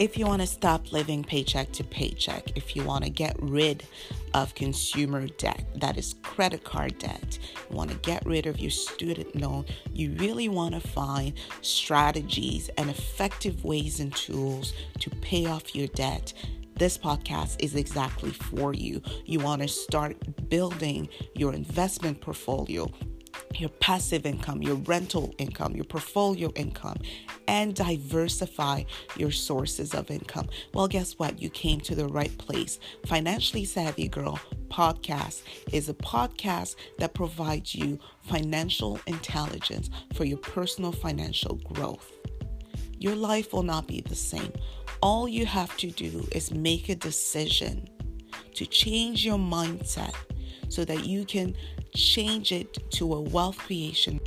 If you want to stop living paycheck to paycheck, if you want to get rid of consumer debt, that is credit card debt, you want to get rid of your student loan, you really want to find strategies and effective ways and tools to pay off your debt this podcast is exactly for you. You want to start building your investment portfolio your passive income, your rental income, your portfolio income, and diversify your sources of income. Well, guess what? You came to the right place. Financially Savvy Girl podcast is a podcast that provides you financial intelligence for your personal financial growth. Your life will not be the same. All you have to do is make a decision to change your mindset so that you can change it to a wealth creation.